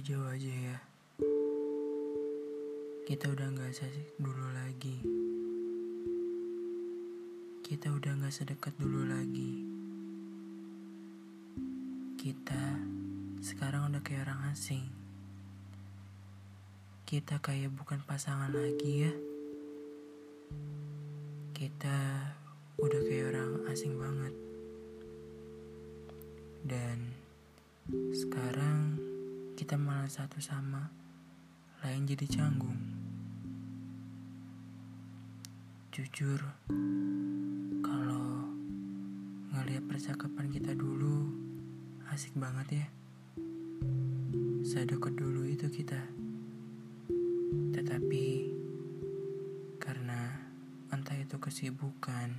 jauh aja ya. Kita udah gak asik dulu lagi. Kita udah gak sedekat dulu lagi. Kita sekarang udah kayak orang asing. Kita kayak bukan pasangan lagi ya. Kita udah kayak orang asing banget. Dan sekarang kita malah satu sama lain jadi canggung. Jujur, kalau ngeliat percakapan kita dulu asik banget ya. Sedekat dulu itu kita. Tetapi karena entah itu kesibukan,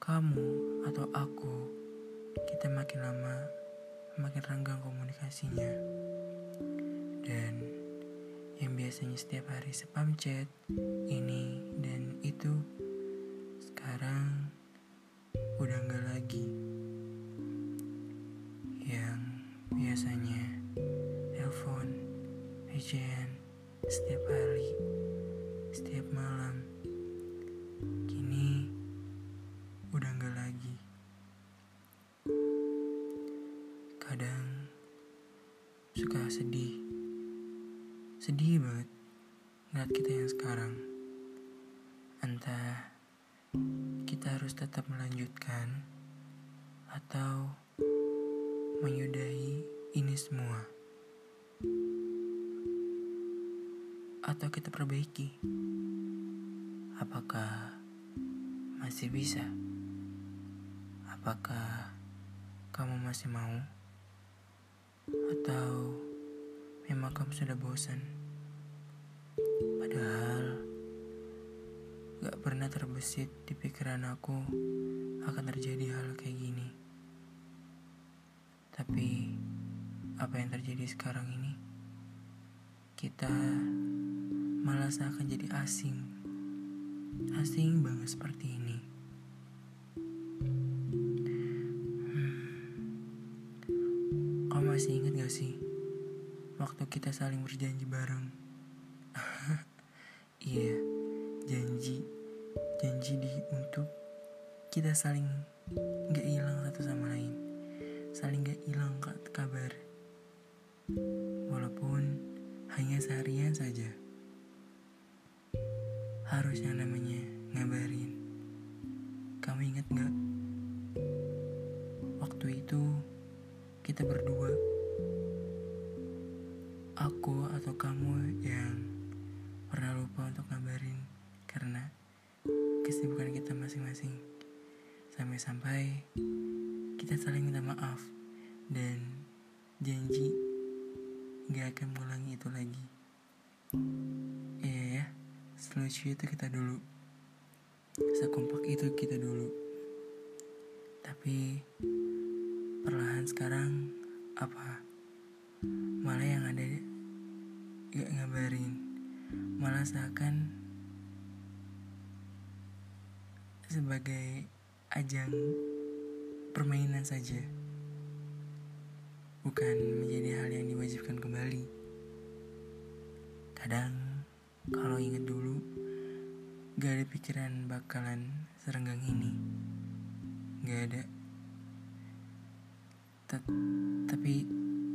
kamu atau aku, kita makin lama makin renggang komunikasinya. Dan yang biasanya setiap hari spam chat, ini dan itu, sekarang udah enggak lagi. Yang biasanya telepon, ejen, setiap hari, setiap malam, suka sedih, sedih banget ngeliat kita yang sekarang. Entah kita harus tetap melanjutkan atau menyudahi ini semua. Atau kita perbaiki. Apakah masih bisa? Apakah kamu masih mau? Atau memang kamu sudah bosan? Padahal gak pernah terbesit di pikiran aku akan terjadi hal kayak gini. Tapi apa yang terjadi sekarang ini? Kita malah seakan jadi asing. Asing banget seperti ini. Masih ingat gak sih waktu kita saling berjanji bareng? iya, janji, janji di untuk kita saling gak hilang satu sama lain, saling gak hilang kabar, walaupun hanya seharian saja. Harus yang namanya ngabarin. Kamu ingat gak? Kamu yang pernah lupa untuk ngabarin karena kesibukan kita masing-masing. Sampai-sampai kita saling minta maaf dan janji gak akan mengulangi itu lagi. Iya ya selucu itu kita dulu. Sekompak itu kita dulu. Tapi perlahan sekarang apa gak ngabarin. Malah seakan sebagai ajang permainan saja. Bukan menjadi hal yang diwajibkan kembali. Kadang kalau ingat dulu gak ada pikiran bakalan serenggang ini. Gak ada. Tapi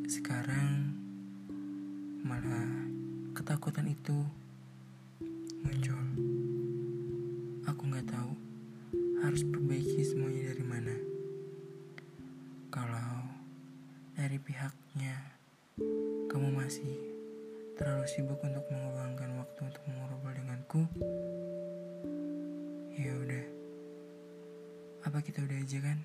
sekarang malah ketakutan itu muncul. Aku nggak tahu harus perbaiki semuanya dari mana. Kalau dari pihaknya kamu masih terlalu sibuk untuk mengeluangkan waktu untuk mengobrol denganku, ya udah. Apa kita udah aja kan?